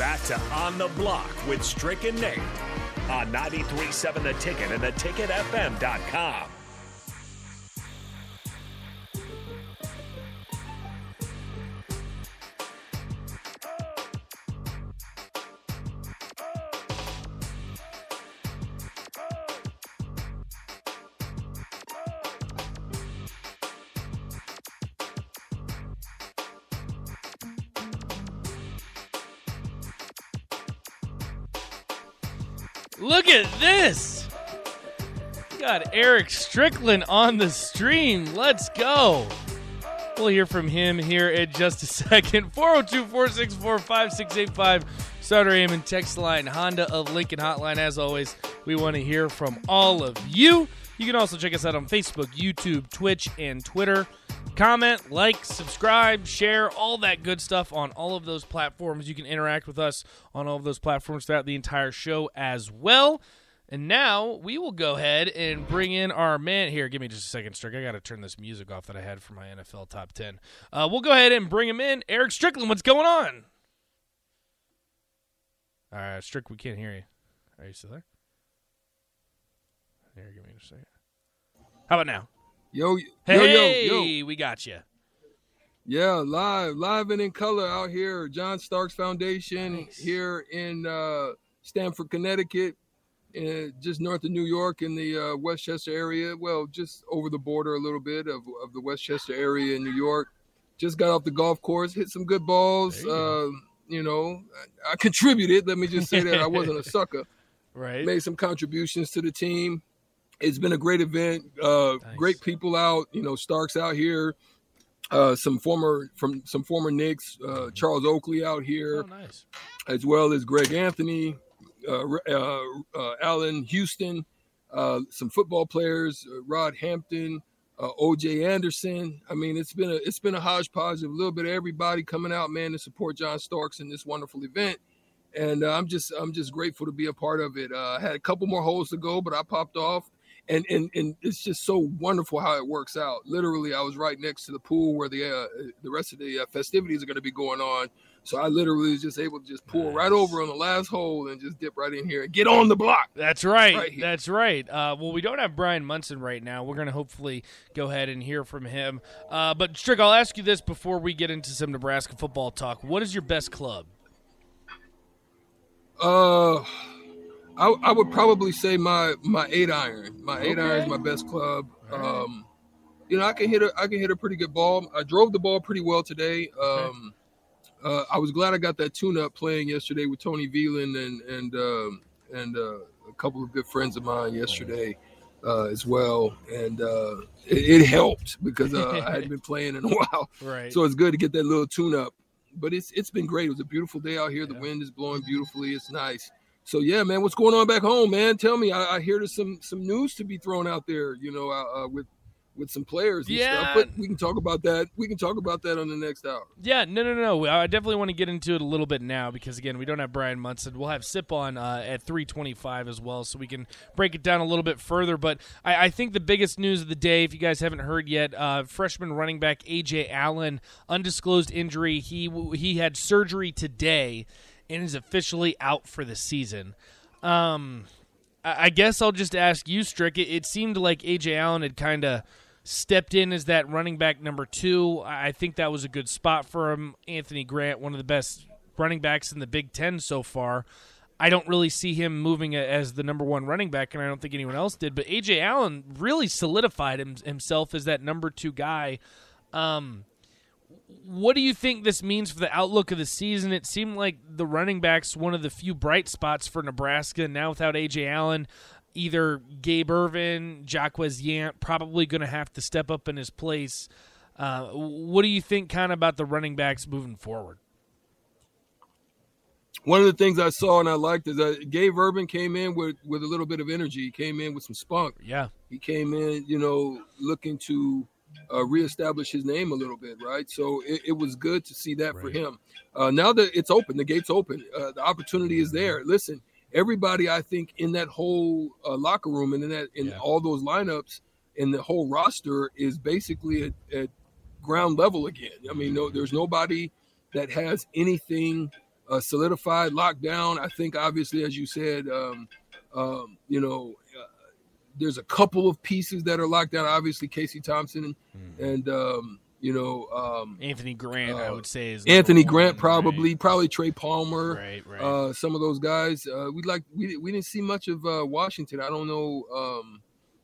back to On the Block with Strick and Nate on 93.7 The Ticket and theticketfm.com. Look at this. Got Eric Strickland on the stream. Let's go. We'll hear from him here in just a second. 402 464 5685. Starter aim and text line. Honda of Lincoln Hotline. As always, we want to hear from all of you. You can also check us out on Facebook, YouTube, Twitch, and Twitter. Comment, like, subscribe, share, all that good stuff on all of those platforms. You can interact with us on all of those platforms throughout the entire show as well. And now we will go ahead and bring in our man here. Give me just a second, Strick. I got to turn this music off that I had for my NFL top 10. Uh, we'll go ahead and bring him in. Eric Strickland, what's going on? All right, Strick, we can't hear you. Are you still there? Here, give me a second. How about now? Yo, Hey, yo, yo, yo. we got you. Yeah, live, live and in color out here. John Starks Foundation Nice. here in uh, Stamford, Connecticut, uh, just north of New York in the uh, Westchester area. Well, just over the border a little bit of, of the Westchester area in New York. Just got off the golf course, hit some good balls. You. Um, you know, I, I contributed. Let me just say that I wasn't a sucker. Right. made some contributions to the team. It's been a great event. Uh, Nice. Great people out. You know, Starks out here. Uh, some former from some former Knicks. Uh, Charles Oakley out here, Oh, nice. as well as Greg Anthony, uh, uh, uh, Allan Houston, uh, some football players, uh, Rod Hampton, uh, O.J. Anderson. I mean, it's been a it's been a hodgepodge of a little bit of everybody coming out, man, to support John Starks in this wonderful event. And uh, I'm just I'm just grateful to be a part of it. Uh, I had a couple more holes to go, but I popped off. And, and and it's just so wonderful how it works out. Literally, I was right next to the pool where the uh, the rest of the uh, festivities are going to be going on. So I literally was just able to just pull right over on the last hole and just dip right in here and get on the block. That's right. Right. That's right. Uh, well, we don't have Brian Munson right now. We're going to hopefully go ahead and hear from him. Uh, but Strick, I'll ask you this before we get into some Nebraska football talk. What is your best club? Uh, I, I would probably say my my eight iron. My eight iron is my best club. All right. Um, you know, I can hit a I can hit a pretty good ball. I drove the ball pretty well today. Um, uh, I was glad I got that tune up playing yesterday with Tony Veland and and um, and uh, a couple of good friends of mine yesterday uh, as well. And uh, it, it helped because uh, I hadn't been playing in a while. Right. So it's good to get that little tune up. But it's it's been great. It was a beautiful day out here. The wind is blowing beautifully. It's nice. So yeah, man, what's going on back home, man? Tell me. I, I hear there's some some news to be thrown out there. You know, uh, uh, with with some players and Yeah. stuff. But we can talk about that. We can talk about that on the next hour. Yeah, no, no, no. I definitely want to get into it a little bit now because again, we don't have Brian Munson. We'll have Sip on uh, at three twenty-five as well, so we can break it down a little bit further. But I, I think the biggest news of the day, if you guys haven't heard yet, uh, freshman running back AJ Allen, undisclosed injury. He he had surgery today and is officially out for the season. Um, I guess I'll just ask you, Strick. It, it seemed like AJ Allen had kind of stepped in as that running back number two. I think that was a good spot for him. Anthony Grant, one of the best running backs in the Big Ten so far. I don't really see him moving as the number one running back, and I don't think anyone else did. But AJ Allen really solidified him, himself as that number two guy. Um, what do you think this means for the outlook of the season? It seemed like the running backs one of the few bright spots for Nebraska. Now without AJ Allen, either Gabe Ervin, Jaquez Yant, probably going to have to step up in his place. Uh, what do you think, kind of about the running backs moving forward? One of the things I saw and I liked is that Gabe Ervin came in with with a little bit of energy. He came in with some spunk. Yeah, He came in, you know, looking to uh, reestablish his name a little bit, right? So it, it was good to see that for him. Uh, now that it's open, the gate's open, uh, the opportunity is there. Listen, everybody, I think, in that whole uh, locker room and in that in Yeah. all those lineups and the whole roster is basically at, at ground level again. I mean, no, there's nobody that has anything uh, solidified, locked down. I think, obviously, as you said, um, um, you know, there's a couple of pieces that are locked down. Obviously, Casey Thompson mm-hmm. and um, you know um, Anthony Grant. Uh, I would say is Anthony Grant probably, right. probably Trey Palmer. Right, right. Uh, some of those guys. Uh, we like we we didn't see much of uh, Washington. I don't know. Um,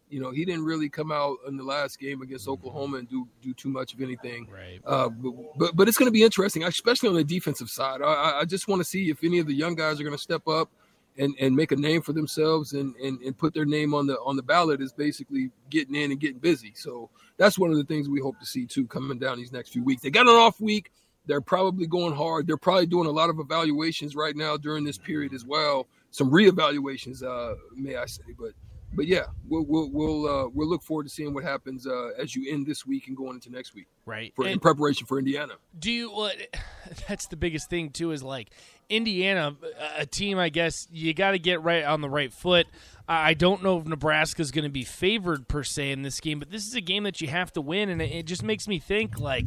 you know, he didn't really come out in the last game against mm-hmm. Oklahoma and do do too much of anything. Right. Uh, but, but, but it's going to be interesting, especially on the defensive side. I, I just want to see if any of the young guys are going to step up and, and make a name for themselves and, and and put their name on the on the ballot is basically getting in and getting busy. So that's one of the things we hope to see too coming down these next few weeks. They got an off week. They're probably going hard. They're probably doing a lot of evaluations right now during this period as well. Some reevaluations, uh, may I say, but but yeah, we'll we'll we'll, uh, we'll look forward to seeing what happens uh, as you end this week and going into next week. Right. For, in preparation for Indiana. Do you? Well, that's the biggest thing too. Is like Indiana, a team. I guess you got to get right on the right foot. I don't know if Nebraska is going to be favored per se in this game, but this is a game that you have to win, and it just makes me think like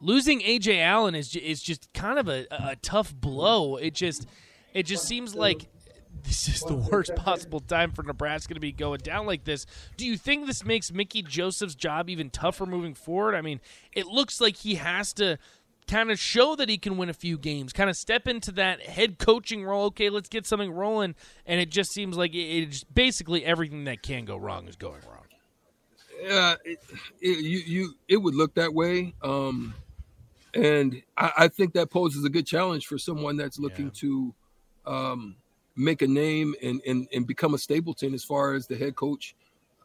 losing AJ Allen is is just kind of a, a tough blow. It just it just seems like this is the worst possible time for Nebraska to be going down like this. Do you think this makes Mickey Joseph's job even tougher moving forward? I mean, it looks like he has to kind of show that he can win a few games, kind of step into that head coaching role. Okay, let's get something rolling. And it just seems like it's basically everything that can go wrong is going wrong. Yeah, it, it, you you it would look that way, um, and I, I, think that poses a good challenge for someone that's looking yeah. to um, make a name and, and and become a Stapleton as far as the head coach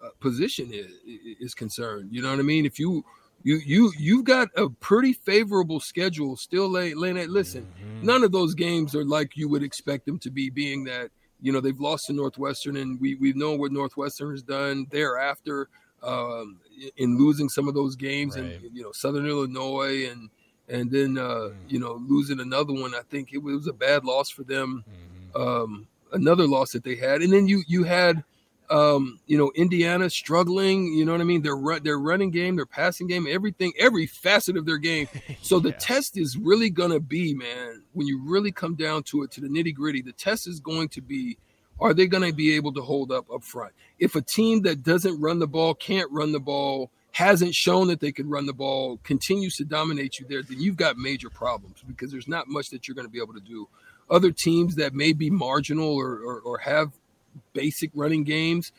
uh, position is, is concerned. You know what I mean? If you you you you've got a pretty favorable schedule still. Lane, listen, mm-hmm. none of those games are like you would expect them to be. Being that you know they've lost to Northwestern, and we we've known what Northwestern has done thereafter um, in losing some of those games, right. and you know Southern Illinois and and then uh, mm. you know losing another one. I think it was a bad loss for them. Mm um, another loss that they had, and then you you had um, you know Indiana struggling. You know what I mean? Their run, their running game, their passing game, everything, every facet of their game. So the yeah. test is really gonna be, man, when you really come down to it, to the nitty gritty. The test is going to be. Are they going to be able to hold up up front? If a team that doesn't run the ball, can't run the ball, hasn't shown that they can run the ball, continues to dominate you there, then you've got major problems because there's not much that you're going to be able to do other teams that may be marginal or, or, or have basic running games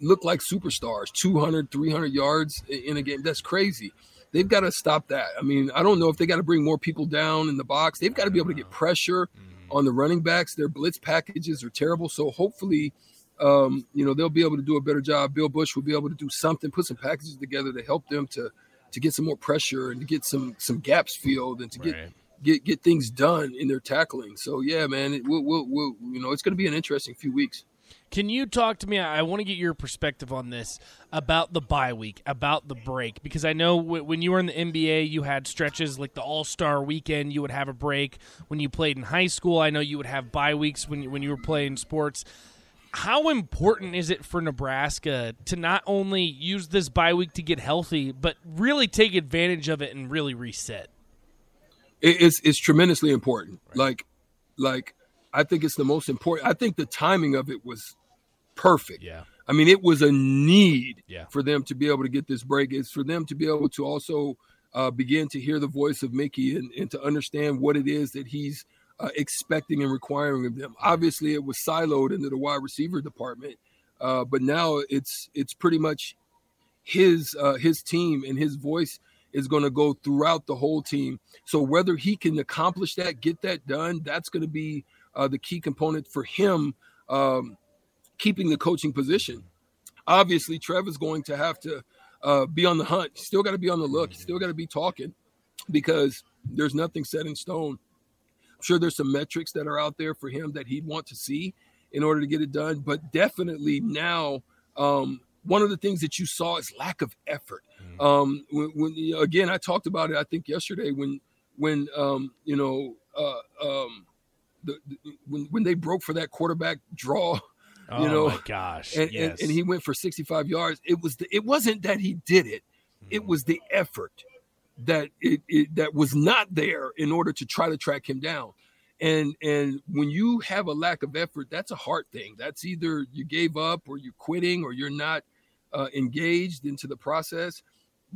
look like superstars 200 300 yards in a game that's crazy they've got to stop that i mean i don't know if they got to bring more people down in the box they've got to be able to get pressure mm-hmm. on the running backs their blitz packages are terrible so hopefully um, you know they'll be able to do a better job bill busch will be able to do something put some packages together to help them to to get some more pressure and to get some some gaps filled and to right. get get get things done in their tackling. So yeah, man, it, we'll, we'll, we'll you know it's going to be an interesting few weeks. Can you talk to me? I want to get your perspective on this about the bye week, about the break, because I know when you were in the NBA, you had stretches like the All Star weekend. You would have a break when you played in high school. I know you would have bye weeks when you, when you were playing sports. How important is it for Nebraska to not only use this bye week to get healthy, but really take advantage of it and really reset? it's it's tremendously important. Right. Like like I think it's the most important. I think the timing of it was perfect. Yeah. I mean, it was a need yeah. for them to be able to get this break. It's for them to be able to also uh, begin to hear the voice of Mickey and, and, to understand what it is that he's uh, expecting and requiring of them. Obviously, it was siloed into the wide receiver department, uh, but now it's it's pretty much his uh, his team and his voice is going to go throughout the whole team. So whether he can accomplish that, get that done, that's going to be uh, the key component for him um, keeping the coaching position. Obviously, Trev is going to have to uh, be on the hunt. Still got to be on the look. Still got to be talking because there's nothing set in stone. I'm sure there's some metrics that are out there for him that he'd want to see in order to get it done. But definitely now, um, one of the things that you saw is lack of effort. Um, when, when again, I talked about it. I think yesterday when when um, you know uh, um, the, the, when when they broke for that quarterback draw. Oh you know, my gosh! And, yes. and, and, he went for 65 yards. It was the, it wasn't that he did it; it was the effort that it, it that was not there in order to try to track him down. And and when you have a lack of effort, that's a hard thing. That's either you gave up or you're quitting or you're not uh, engaged into the process.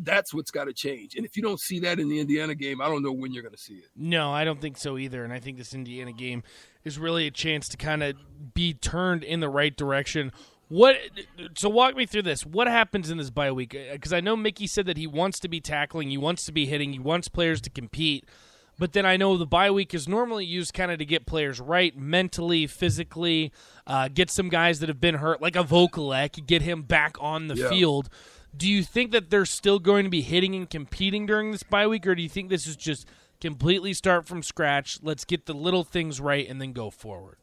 That's what's got to change. And if you don't see that in the Indiana game, I don't know when you're going to see it. No, I don't think so either. And I think this Indiana game is really a chance to kind of be turned in the right direction. What? So walk me through this. What happens in this bye week? Because I know Mickey said that he wants to be tackling, he wants to be hitting, he wants players to compete. But then I know the bye week is normally used kind of to get players right mentally, physically, uh, get some guys that have been hurt, like a Vokolek, get him back on the yeah. field. Do you think that they're still going to be hitting and competing during this bye week, or do you think this is just completely start from scratch? Let's get the little things right and then go forward.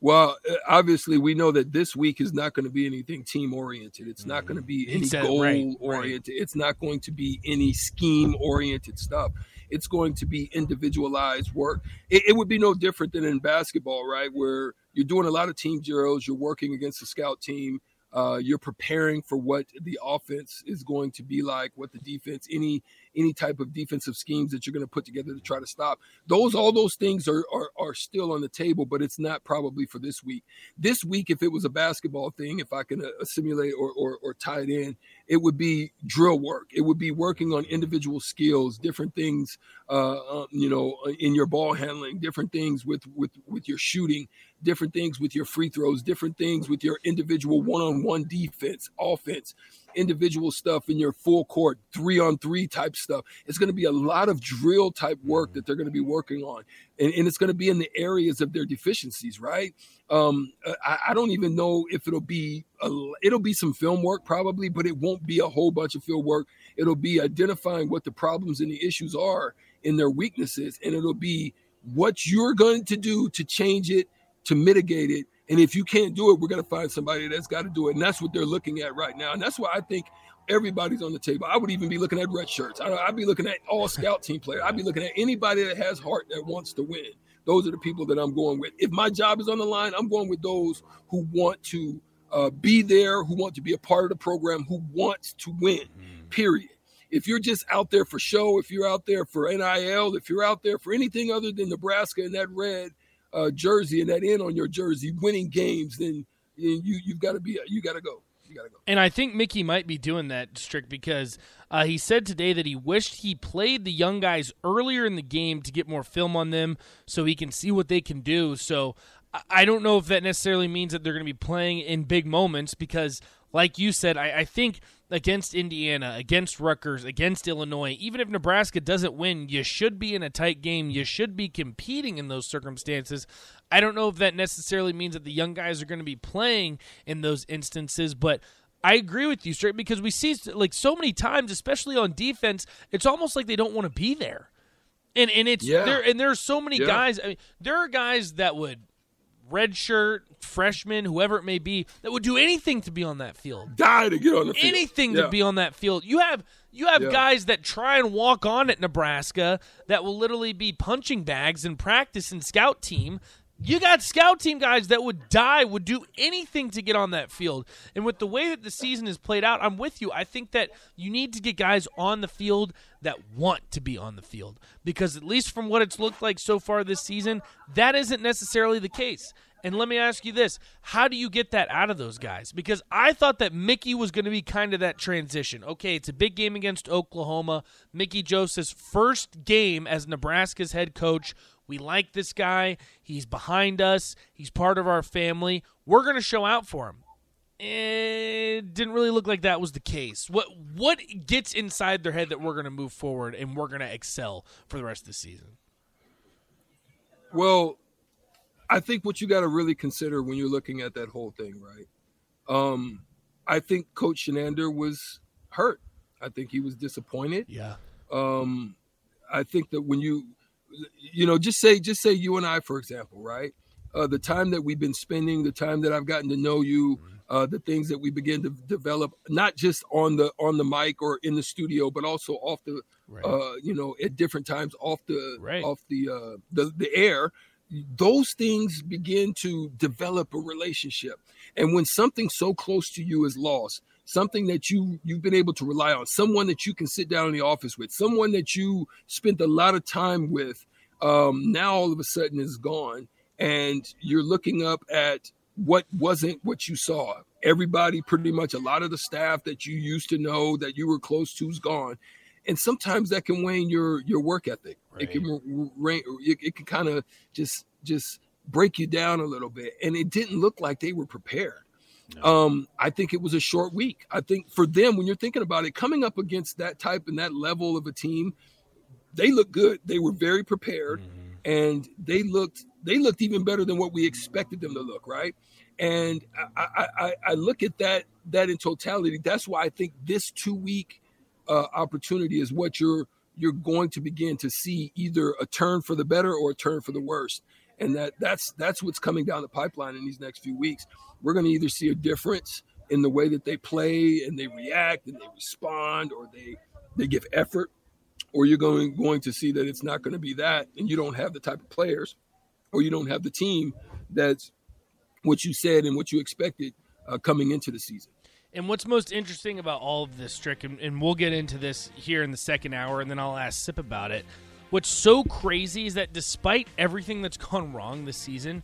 Well, uh, obviously, we know that this week is not going to be anything team oriented. It's not going to be any goal right, oriented. Right. It's not going to be any scheme oriented stuff. It's going to be individualized work. It, it, would be no different than in basketball, right? Where you're doing a lot of team drills, you're working against a scout team, uh, you're preparing for what the offense is going to be like, what the defense, any any type of defensive schemes that you're going to put together to try to stop. Those all those things are, are are still on the table, but it's not probably for this week. This week, if it was a basketball thing, if I can uh, simulate or, or or tie it in, it would be drill work. It would be working on individual skills, different things, uh, um, you know, in your ball handling, different things with with with your shooting, different things with your free throws, different things with your individual one-on-one defense, offense individual stuff in your full court, three on three type stuff. It's going to be a lot of drill type work that they're going to be working on. And, and it's going to be in the areas of their deficiencies, right? Um, I, I, don't even know if it'll be, a, it'll be some film work probably, but it won't be a whole bunch of field work. It'll be identifying what the problems and the issues are in their weaknesses. And it'll be what you're going to do to change it, to mitigate it, and if you can't do it, we're going to find somebody that's got to do it. And that's what they're looking at right now. And that's why I think everybody's on the table. I would even be looking at red shirts. I, would be looking at all scout team players. I'd be looking at anybody that has heart that wants to win. Those are the people that I'm going with. If my job is on the line, I'm going with those who want to uh, be there, who want to be a part of the program, who wants to win, mm. period. If you're just out there for show, if you're out there for NIL, if you're out there for anything other than Nebraska and that red – uh, jersey and that in on your jersey, winning games, then you you've got to be you got to go. Go. And I think Mickey might be doing that, Strick because uh, he said today that he wished he played the young guys earlier in the game to get more film on them so he can see what they can do. So I don't know if that necessarily means that they're going to be playing in big moments because, like you said, I, I think – against Indiana, against Rutgers, against Illinois, even if Nebraska doesn't win, you should be in a tight game. You should be competing in those circumstances. I don't know if that necessarily means that the young guys are going to be playing in those instances, but I agree with you straight because we see like so many times, especially on defense, it's almost like they don't want to be there. And and it's yeah. there and there are so many yeah. guys. I mean, there are guys that would redshirt, freshman, whoever it may be, that would do anything to be on that field. Die to get on the field. Anything yeah. to be on that field. You have you have yeah. guys that try and walk on at Nebraska that will literally be punching bags in practice and scout team. You got scout team guys that would die, would do anything to get on that field. And with the way that the season is played out, I'm with you. I think that you need to get guys on the field that want to be on the field. Because at least from what it's looked like so far this season, that isn't necessarily the case. And let me ask you this how do you get that out of those guys? Because I thought that Mickey was going to be kind of that transition. Okay, it's a big game against Oklahoma. Mickey Joseph's first game as Nebraska's head coach. We like this guy. He's behind us. He's part of our family. We're going to show out for him. It didn't really look like that was the case. What what gets inside their head that we're going to move forward and we're going to excel for the rest of the season? Well, I think what you got to really consider when you're looking at that whole thing, right? Um, I think Coach Chinander was hurt. I think he was disappointed. Yeah. Um, I think that when you, you know, just say, just say you and I, for example, right? Uh, the time that we've been spending, the time that I've gotten to know you, mm-hmm. uh, the things that we begin to develop, not just on the on the mic or in the studio, but also off the, right. uh, you know, at different times off the right. off the uh, the the air those things begin to develop a relationship. And when something so close to you is lost, something that you you've been able to rely on, someone that you can sit down in the office with, someone that you spent a lot of time with, um, now all of a sudden is gone, and you're looking up at what wasn't what you saw. Everybody, pretty much, a lot of the staff that you used to know that you were close to is gone, and sometimes that can wane your your work ethic. Right. It can rain. It, it can kind of just just break you down a little bit. And it didn't look like they were prepared. No. Um, I think it was a short week. I think for them, when you're thinking about it, coming up against that type and that level of a team, they look good. They were very prepared, mm-hmm. and they looked they looked even better than what we expected them to look. Right, and I, I, I look at that that in totality. That's why I think this two week uh, opportunity is what you're you're going to begin to see either a turn for the better or a turn for the worse and that that's that's what's coming down the pipeline in these next few weeks. We're going to either see a difference in the way that they play and they react and they respond, or they they give effort, or you're going going to see that it's not going to be that, and you don't have the type of players, or you don't have the team that's what you said and what you expected uh, coming into the season. And what's most interesting about all of this, Strick, and, and, we'll get into this here in the second hour, and then I'll ask Sip about it. What's so crazy is that despite everything that's gone wrong this season,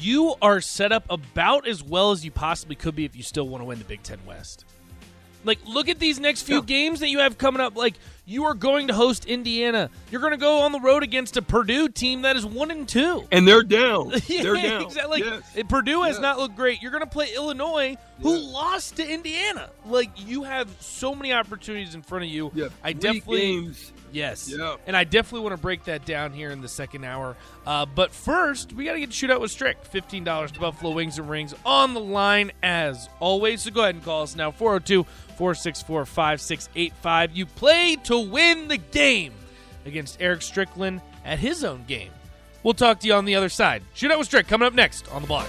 you are set up about as well as you possibly could be if you still want to win the Big Ten West. Like, look at these next few yeah. games that you have coming up. Like, you are going to host Indiana. You're going to go on the road against a Purdue team that is one and two, and they're down. yeah, they're down. Exactly. Like, yes. Purdue has yes. not looked great. You're going to play Illinois, who yes. lost to Indiana. Like, you have so many opportunities in front of you. Yeah, I definitely. Games Yes. Yeah. And I definitely want to break that down here in the second hour. Uh, but first, we got to get to shootout with Strick. $15 to Buffalo Wings and Rings on the line as always. So go ahead and call us now 402 464 5685. You play to win the game against Eric Strickland at his own game. We'll talk to you on the other side. Shootout with Strick coming up next on the block.